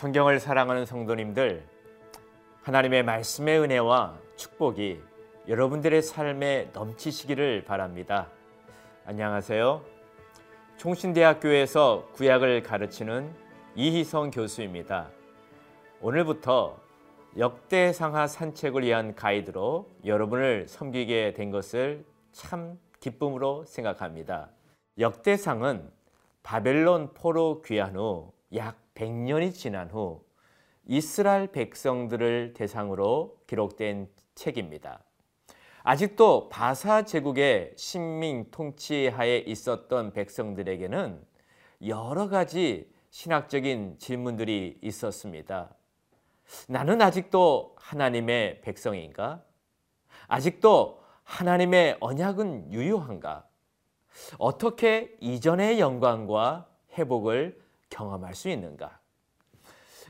성경을 사랑하는 성도님들, 하나님의 말씀의 은혜와 축복이 여러분들의 삶에 넘치시기를 바랍니다. 안녕하세요. 총신대학교에서 구약을 가르치는 이희성 교수입니다. 오늘부터 역대상하 산책을 위한 가이드로 여러분을 섬기게 된 것을 참 기쁨으로 생각합니다. 역대상은 바벨론 포로 귀환 후 약 100년이 지난 후 이스라엘 백성들을 대상으로 기록된 책입니다. 아직도 바사 제국의 신민 통치 하에 있었던 백성들에게는 여러 가지 신학적인 질문들이 있었습니다. 나는 아직도 하나님의 백성인가? 아직도 하나님의 언약은 유효한가? 어떻게 이전의 영광과 회복을 경험할 수 있는가?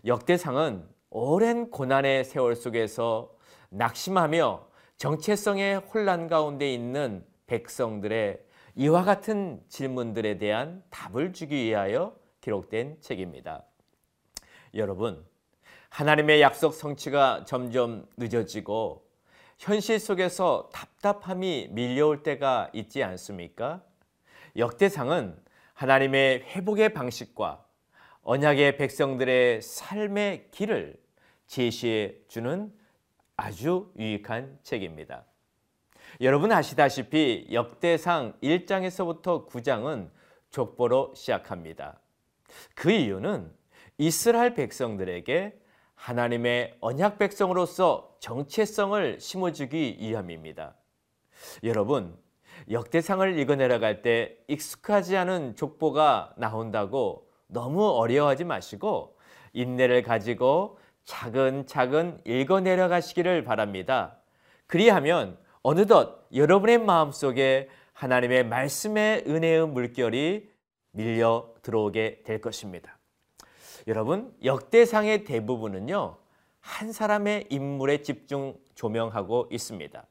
역대상은 오랜 고난의 세월 속에서 낙심하며 정체성의 혼란 가운데 있는 백성들의 이와 같은 질문들에 대한 답을 주기 위하여 기록된 책입니다. 여러분, 하나님의 약속 성취가 점점 늦어지고 현실 속에서 답답함이 밀려올 때가 있지 않습니까? 역대상은 하나님의 회복의 방식과 언약의 백성들의 삶의 길을 제시해 주는 아주 유익한 책입니다. 여러분 아시다시피 역대상 1장에서부터 9장은 족보로 시작합니다. 그 이유는 이스라엘 백성들에게 하나님의 언약 백성으로서 정체성을 심어주기 위함입니다. 여러분, 역대상을 읽어 내려갈 때 익숙하지 않은 족보가 나온다고 너무 어려워하지 마시고 인내를 가지고 차근차근 읽어 내려 가시기를 바랍니다. 그리하면 어느덧 여러분의 마음속에 하나님의 말씀의 은혜의 물결이 밀려 들어오게 될 것입니다. 여러분, 역대상의 대부분은요, 한 사람의 인물에 집중 조명하고 있습니다.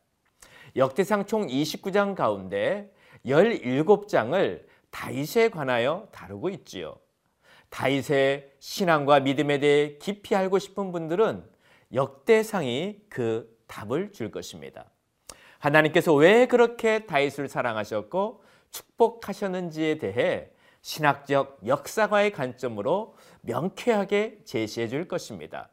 역대상 총 29장 가운데 17장을 다윗에 관하여 다루고 있지요. 다윗의 신앙과 믿음에 대해 깊이 알고 싶은 분들은 역대상이 그 답을 줄 것입니다. 하나님께서 왜 그렇게 다윗을 사랑하셨고 축복하셨는지에 대해 신학적 역사과의 관점으로 명쾌하게 제시해 줄 것입니다.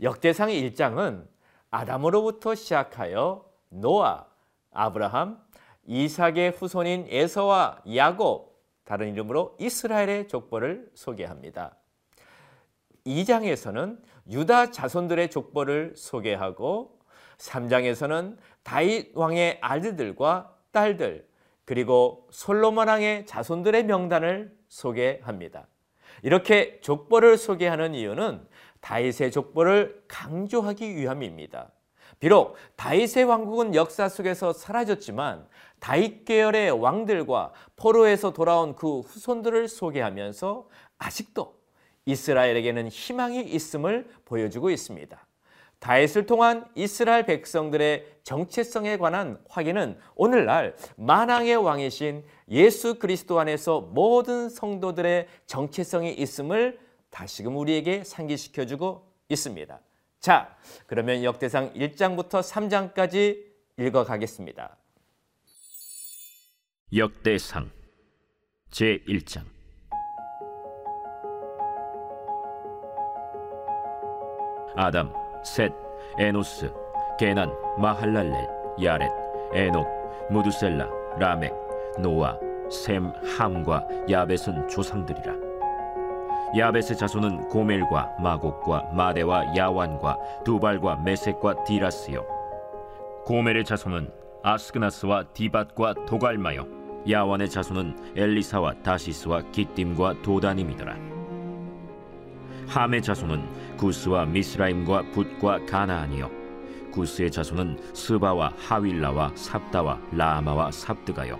역대상의 1장은 아담으로부터 시작하여 노아, 아브라함, 이삭의 후손인 에서와 야곱, 다른 이름으로 이스라엘의 족보를 소개합니다. 2장에서는 유다 자손들의 족보를 소개하고 3장에서는 다윗 왕의 아들들과 딸들 그리고 솔로몬 왕의 자손들의 명단을 소개합니다. 이렇게 족보를 소개하는 이유는 다윗의 족보를 강조하기 위함입니다. 비록 다윗의 왕국은 역사 속에서 사라졌지만 다윗 계열의 왕들과 포로에서 돌아온 그 후손들을 소개하면서 아직도 이스라엘에게는 희망이 있음을 보여주고 있습니다. 다윗을 통한 이스라엘 백성들의 정체성에 관한 확인은 오늘날 만왕의 왕이신 예수 그리스도 안에서 모든 성도들의 정체성이 있음을 다시금 우리에게 상기시켜주고 있습니다. 자, 그러면 역대상 1장부터 3장까지 읽어가겠습니다. 역대상 제1장 아담, 셋, 에노스, 게난, 마할랄렐, 야렛, 에녹, 무두셀라, 라멕, 노아, 셈, 함과 야벳은 조상들이라. 야벳의 자손은 고멜과 마곡과 마대와 야완과 두발과 메색과 디라스요. 고멜의 자손은 아스그나스와 디밧과 도갈마요. 야완의 자손은 엘리사와 다시스와 기띔과 도다님이더라. 함의 자손은 구스와 미스라임과 붓과 가나안이요. 구스의 자손은 스바와 하윌라와 삽다와 라마와 삽드가요.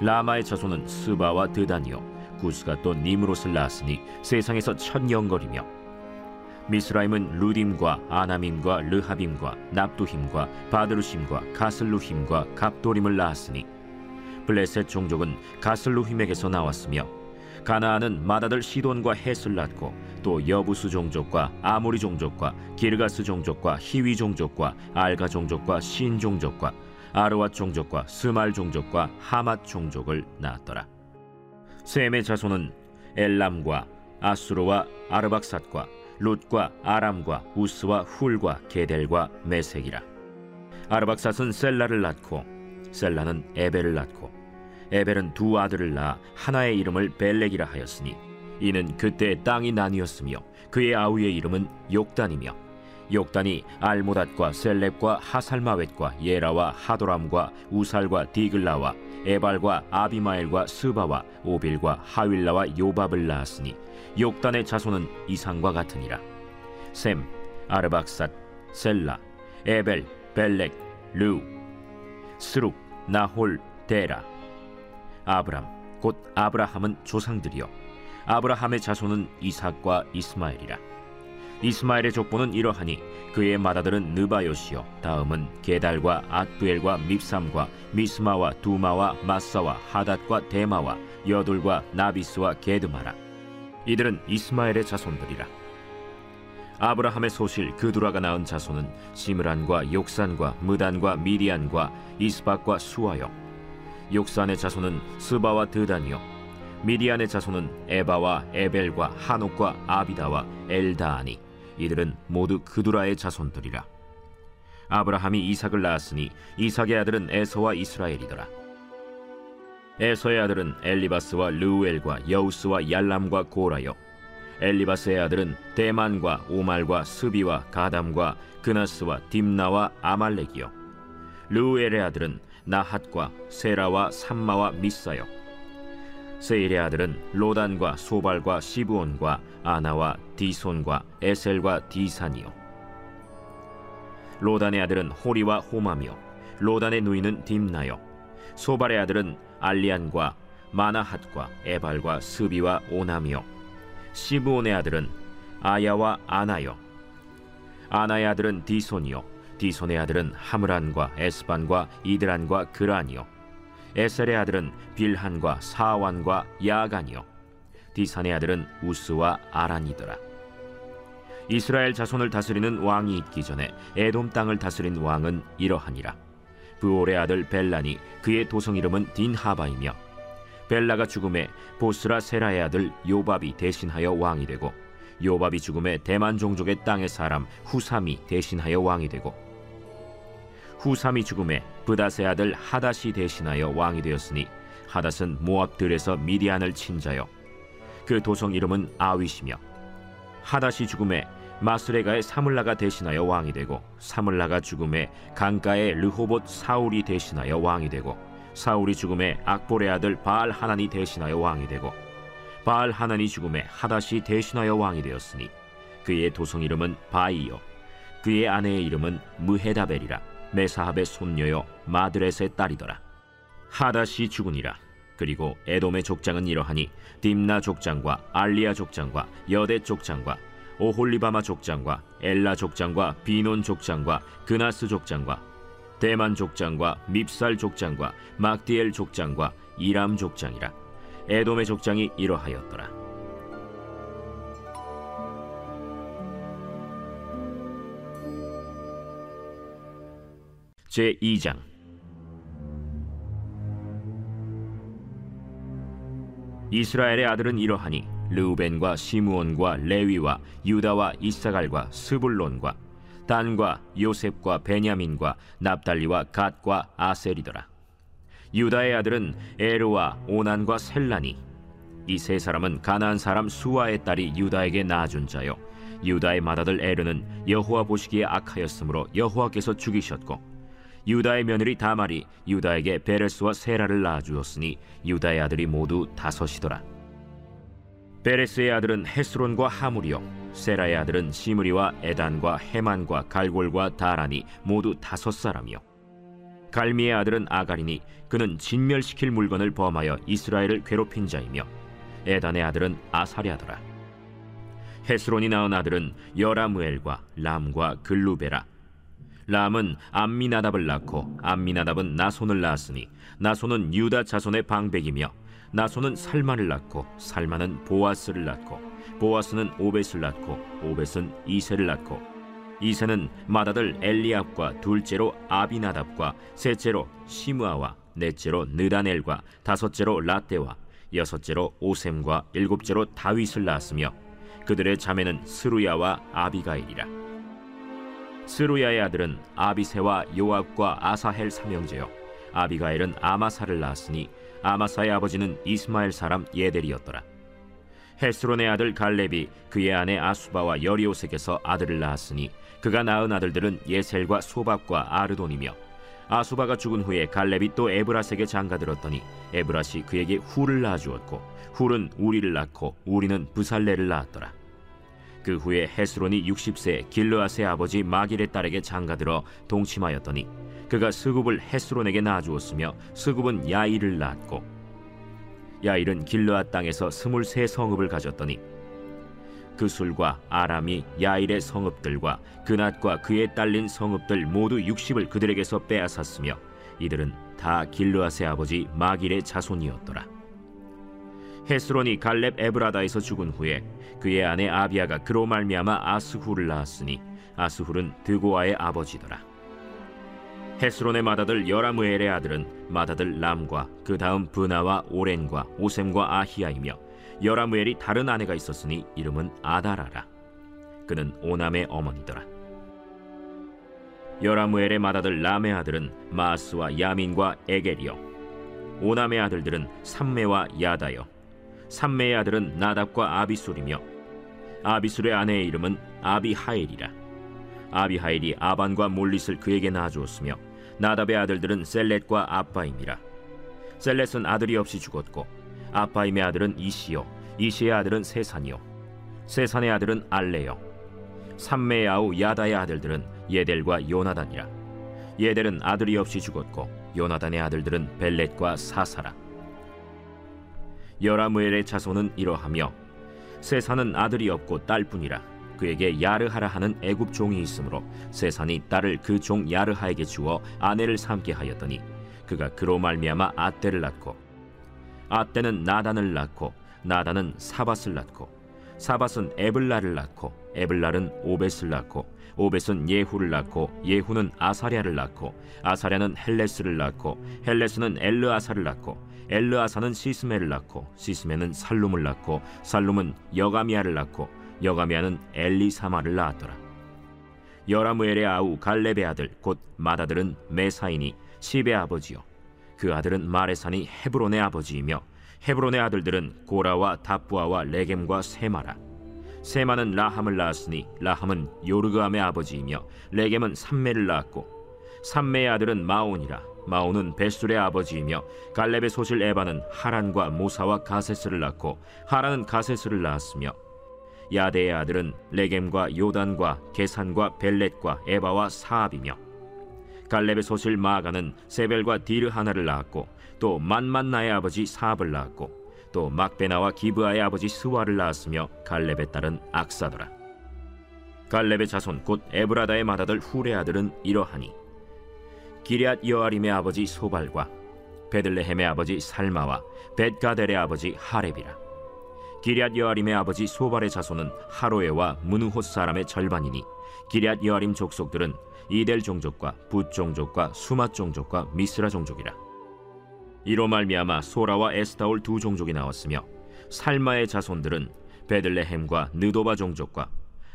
라마의 자손은 스바와 드단이요. 구스가 또 니므롯을 낳았으니 세상에서 천영거리며 미스라임은 루딤과 아나밈과 르하빔과 납두힘과 바드루심과 가슬루힘과 갑도림을 낳았으니 블레셋 종족은 가슬루힘에게서 나왔으며 가나안은 마다들 시돈과 헷을 낳고 또 여부수 종족과 아모리 종족과 기르가스 종족과 히위 종족과 알가 종족과 신 종족과 아르와 종족과 스말 종족과 하맛 종족을 낳았더라. 셈의 자손은 엘람과 아수르와 아르박삿과 룻과 아람과 우스와 훌과 게델과 메색이라. 아르박삿은 셀라를 낳고 셀라는 에벨을 낳고 에벨은 두 아들을 낳아 하나의 이름을 벨렉이라 하였으니 이는 그때 땅이 나뉘었으며 그의 아우의 이름은 욕단이며 욕단이 알모닷과 셀렙과 하살마웻과 예라와 하도람과 우살과 디글라와 에발과 아비마엘과 스바와 오빌과 하윌라와 요밥을 낳았으니 욕단의 자손은 이상과 같으니라. 셈 아르박삿 셀라 에벨 벨렉 르우 스룩 나홀 데라. 아브람 곧 아브라함은 조상들이요. 아브라함의 자손은 이삭과 이스마엘이라 이스마엘의 족보는 이러하니 그의 맏아들은 느바요시요. 다음은 게달과 앗부엘과 밉삼과 미스마와 두마와 마사와 하닷과 데마와 여둘과 나비스와 게드마라. 이들은 이스마엘의 자손들이라. 아브라함의 소실 그두라가 낳은 자손은 시므란과 욕산과 무단과 미디안과 이스박과 수아요. 욕산의 자손은 스바와 드단이요. 미디안의 자손은 에바와 에벨과 한옥과 아비다와 엘다아니 이들은 모두 그두라의 자손들이라. 아브라함이 이삭을 낳았으니 이삭의 아들은 에서와 이스라엘이더라. 에서의 아들은 엘리바스와 르우엘과 여우스와 얄람과 고라요 엘리바스의 아들은 대만과 오말과 스비와 가담과 그나스와 딥나와 아말렉이요. 르우엘의 아들은 나핫과 세라와 삼마와 미사요 세일의 아들은 로단과 소발과 시브온과 아나와 디손과 에셀과 디산이요. 로단의 아들은 호리와 호마며 로단의 누이는 딥나요. 소발의 아들은 알리안과 마나핫과 에발과 스비와 오나미요. 시브온의 아들은 아야와 아나요. 아나의 아들은 디손이요. 디손의 아들은 하므란과 에스반과 이드란과 그란이요 에셀의 아들은 빌한과 사완과 야간이요. 디산의 아들은 우스와 아란이더라. 이스라엘 자손을 다스리는 왕이 있기 전에 에돔 땅을 다스린 왕은 이러하니라. 부올의 아들 벨란이 그의 도성 이름은 딘하바이며 벨라가 죽음에 보스라 세라의 아들 요밥이 대신하여 왕이 되고 요밥이 죽음에 대만 종족의 땅의 사람 후삼이 대신하여 왕이 되고 후삼이 죽음에 브닷의 아들 하닷이 대신하여 왕이 되었으니 하닷은 모압들에서 미디안을 친 자요. 그 도성 이름은 아윗이며 하닷이 죽음에 마스레가의 사물라가 대신하여 왕이 되고 사물라가 죽음에 강가의 르호봇 사울이 대신하여 왕이 되고 사울이 죽음에 악볼의 아들 바알 하나니 대신하여 왕이 되고 바알 하나니 죽음에 하닷이 대신하여 왕이 되었으니 그의 도성 이름은 바이요. 그의 아내의 이름은 무헤다벨이라 메사합의 손녀요 마드렛의 딸이더라. 하닷이 죽으니라. 그리고 에돔의 족장은 이러하니 딥나 족장과 알리아 족장과 여대 족장과 오홀리바마 족장과 엘라 족장과 비논 족장과 그나스 족장과 대만 족장과 밉살 족장과 막디엘 족장과 이람 족장이라. 에돔의 족장이 이러하였더라 제 2장. 이스라엘의 아들은 이러하니 르우벤과 시므온과 레위와 유다와 이사갈과 스불론과 단과 요셉과 베냐민과 납달리와 갓과 아셀이더라. 유다의 아들은 에르와 오난과 셀라니 이 세 사람은 가나안 사람 수아의 딸이 유다에게 낳아준 자요. 유다의 맏아들 에르는 여호와 보시기에 악하였으므로 여호와께서 죽이셨고 유다의 며느리 다말이 유다에게 베레스와 세라를 낳아주었으니 유다의 아들이 모두 다섯이더라. 베레스의 아들은 헤스론과 하물이요 세라의 아들은 시므리와 에단과 헤만과 갈골과 다란이 모두 다섯 사람이요 갈미의 아들은 아가리니 그는 진멸시킬 물건을 범하여 이스라엘을 괴롭힌 자이며 에단의 아들은 아사랴더라 헤스론이 낳은 아들은 여라무엘과 람과 글루베라 람은 암미나답을 낳고 암미나답은 나손을 낳았으니 나손은 유다 자손의 방백이며 나손은 살마를 낳고 살마는 보아스를 낳고 보아스는 오벳을 낳고 오벳은 이세를 낳고 이세는 맏아들 엘리압과 둘째로 아비나답과 셋째로 시므아와 넷째로 느다넬과 다섯째로 라떼와 여섯째로 오셈과 일곱째로 다윗을 낳았으며 그들의 자매는 스루야와 아비가일이라 스루야의 아들은 아비세와 요압과 아사헬 삼형제요. 아비가일은 아마사를 낳았으니 아마사의 아버지는 이스마엘 사람 예델이었더라. 헤스론의 아들 갈렙이 그의 아내 아수바와 여리오색에서 아들을 낳았으니 그가 낳은 아들들은 예셀과 소박과 아르돈이며 아수바가 죽은 후에 갈렙이 또 에브라스에게 장가들었더니 에브라시 그에게 훌을 낳아주었고 훌은 우리를 낳고 우리는 부살레를 낳았더라 그 후에 헤스론이 60세 길르앗의 아버지 마길의 딸에게 장가들어 동침하였더니 그가 스굽을 헤스론에게 낳아주었으며 스굽은 야일을 낳았고 야일은 길르앗 땅에서 스물세 성읍을 가졌더니 그 술과 아람이 야일의 성읍들과 그낫과 그에 딸린 성읍들 모두 60을 그들에게서 빼앗았으며 이들은 다 길르앗의 아버지 마길의 자손이었더라. 헤스론이 갈렙 에브라다에서 죽은 후에 그의 아내 아비아가 그로 말미암아 아스후를 낳았으니 아스훌은 드고아의 아버지더라. 헤스론의 맏아들 여라무엘의 아들은 맏아들 람과 그 다음 브나와 오렌과 오셈과 아히야이며 여라무엘이 다른 아내가 있었으니 이름은 아다라라. 그는 오남의 어머니더라. 여라무엘의 맏아들 람의 아들은 마스와 야민과 에겔이요. 오남의 아들들은 삼메와 야다요. 삼메의 아들은 나답과 아비술이며 아비술의 아내의 이름은 아비하엘이라. 아비하엘이 아반과 몰릿을 그에게 낳아주었으며 나답의 아들들은 셀렛과 아빠임이라. 셀렛은 아들이 없이 죽었고 아빠임의 아들은 이시요, 이시의 아들은 세산이요, 세산의 아들은 알레요. 삼메의 아우 야다의 아들들은 예델과 요나단이라. 예델은 아들이 없이 죽었고 요나단의 아들들은 벨렛과 사사라. 여라무엘의 자손은 이러하며 세산은 아들이 없고 딸뿐이라. 그에게 야르하라 하는 애굽 종이 있으므로 세산이 딸을 그 종 야르하에게 주어 아내를 삼게 하였더니 그가 그로 말미암아 아떼를 낳고 아떼는 나단을 낳고 나단은 사밧을 낳고 사밧은 에블라를 낳고 에블라는 오벳을 낳고 오벳은 예후를 낳고 예후는 아사랴를 낳고 아사랴는 헬레스를 낳고 헬레스는 엘르아사를 낳고 엘르아사는 시스메를 낳고 시스메는 살룸을 낳고 살룸은 여가먀를 낳고 여가먀는 엘리사마를 낳았더라. 여라므엘의 아우 갈렙의 아들 곧 맏아들은 메사이니 십의 아버지요. 그 아들은 마레사니 헤브론의 아버지이며 헤브론의 아들들은 고라와 답부아와 레겜과 세마라. 세마는 라함을 낳았으니 라함은 요르그암의 아버지이며 레겜은 삼메를 낳았고 삼메의 아들은 마온이라. 마온은 베술의 아버지이며 갈렙의 소실 에바는 하란과 모사와 가세스를 낳고 하란은 가세스를 낳았으며 야데의 아들은 레겜과 요단과 게산과 벨렛과 에바와 사압이며 갈렙의 소실 마가는 세벨과 디르 하나를 낳았고 또 만만나의 아버지 사압을 낳았고 또 막베나와 기브아의 아버지 스와를 낳았으며 갈렙의 딸은 악사더라. 갈렙의 자손 곧 에브라다의 맏아들 훌의 아들은 이러하니 기리앗 여아림의 아버지 소발과 베들레헴의 아버지 살마와 벳가델의 아버지 하렙이라. 기리앗 여아림의 아버지 소발의 자손은 하로에와 무누호 사람의 절반이니 기리앗 여아림 족속들은 이델 종족과 붓 종족과 수맛 종족과 미스라 종족이라. 이로 말미암아 소라와 에스타올 두 종족이 나왔으며 살마의 자손들은 베들레헴과 느도바 종족과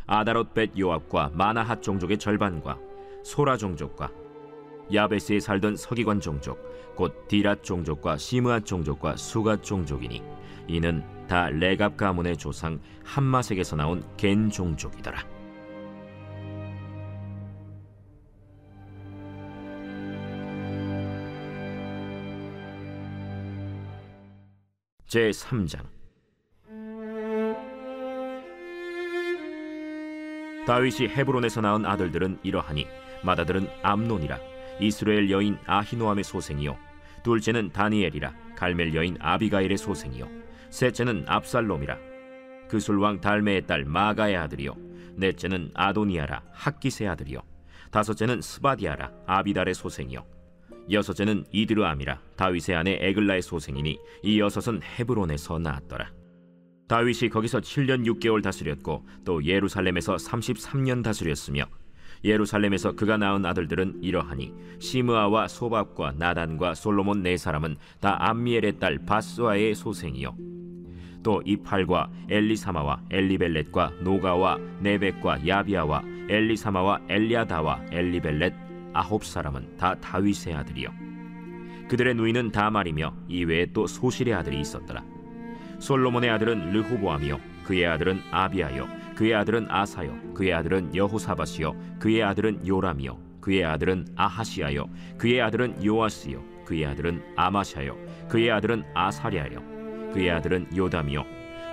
아다롯 벳 요압과 마나핫 종족의 절반과 소라 종족과 야베스에 살던 서기관 종족 곧 디랏 종족과 시므앗 종족과 수갓 종족이니 이는 다 레갑 가문의 조상 한마색에서 나온 겐 종족이더라. 제 3장 다윗이 헤브론에서 낳은 아들들은 이러하니 맏아들은 암논이라 이스르엘 여인 아히노함의 소생이요. 둘째는 다니엘이라 갈멜 여인 아비가일의 소생이요. 셋째는 압살롬이라. 그술왕 달매의 딸 마아가의 아들이요. 넷째는 아도니아라 학깃의 아들이요. 다섯째는 스바댜라 아비달의 소생이요. 여섯째는 이드르암이라 다윗의 아내 에글라의 소생이니 이 여섯은 헤브론에서 나았더라. 다윗이 거기서 7년 6개월 다스렸고 또 예루살렘에서 33년 다스렸으며 예루살렘에서 그가 낳은 아들들은 이러하니 시므아와 소밥과 나단과 솔로몬 네 사람은 다 암미엘의 딸 바스와의 소생이요. 또 이팔과 엘리사마와 엘리벨렛과 노가와 네벡과 야비아와 엘리사마와 엘리아다와 엘리벨렛 아홉 사람은 다 다윗의 아들이요. 그들의 누이는 다말이며 이외에 또 소실의 아들이 있었더라. 솔로몬의 아들은 르호보암이요. 그의 아들은 아비아요 그의 아들은 아사요 그의 아들은 여호사밧이요 그의 아들은 요람이요 그의 아들은 아하시아요 그의 아들은 요아스요 그의 아들은 아마샤요 그의 아들은 아사랴요 그의 아들은 요담이요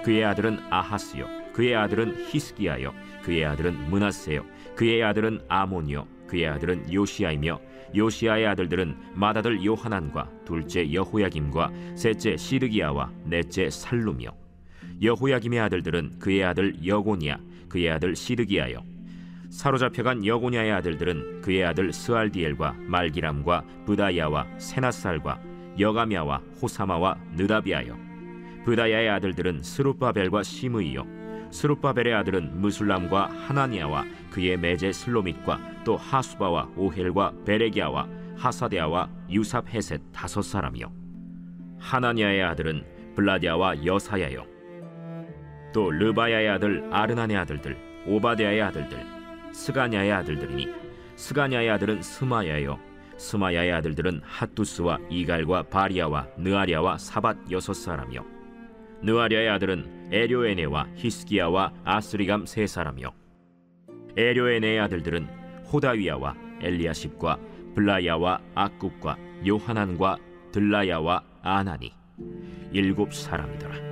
그의 아들은 아하스요 그의 아들은 히스기야요 그의 아들은 문하세요 그의 아들은 아몬이요 그의 아들은 요시아이며 요시아의 아들들은 맏아들 요하난과 둘째 여호야김과 셋째 시드기야와 넷째 살룸이요 여호야김의 아들들은 그의 아들 여고니야 그의 아들 시드기야요. 사로잡혀간 여고냐의 아들들은 그의 아들 스알디엘과 말기람과 부다야와 세나살과 여가미야와 호사마와 느다비아요. 부다야의 아들들은 스룹바벨과 시므이요. 스룹바벨의 아들은 무술람과 하나니아와 그의 매제 슬로밋과 또 하수바와 오헬과 베레기아와 하사데아와 유삽 헤셋 다섯 사람이요. 하나니아의 아들은 블라디아와 여사야요 또 르바야의 아들 아르난의 아들들 오바데아의 아들들 스가냐의 아들들이니 스가냐의 아들은 스마야요. 스마야의 아들들은 핫두스와 이갈과 바리아와 느아리아와 사밧 여섯 사람이요. 느아리아의 아들은 에료에네와 히스기야와 아스리감 세 사람이요. 에료에네의 아들들은 호다위야와 엘리야십과 블라야와 악굽과 요하난과 들라야와 아나니 일곱 사람이더라.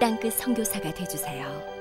땅끝 선교사가 되주세요.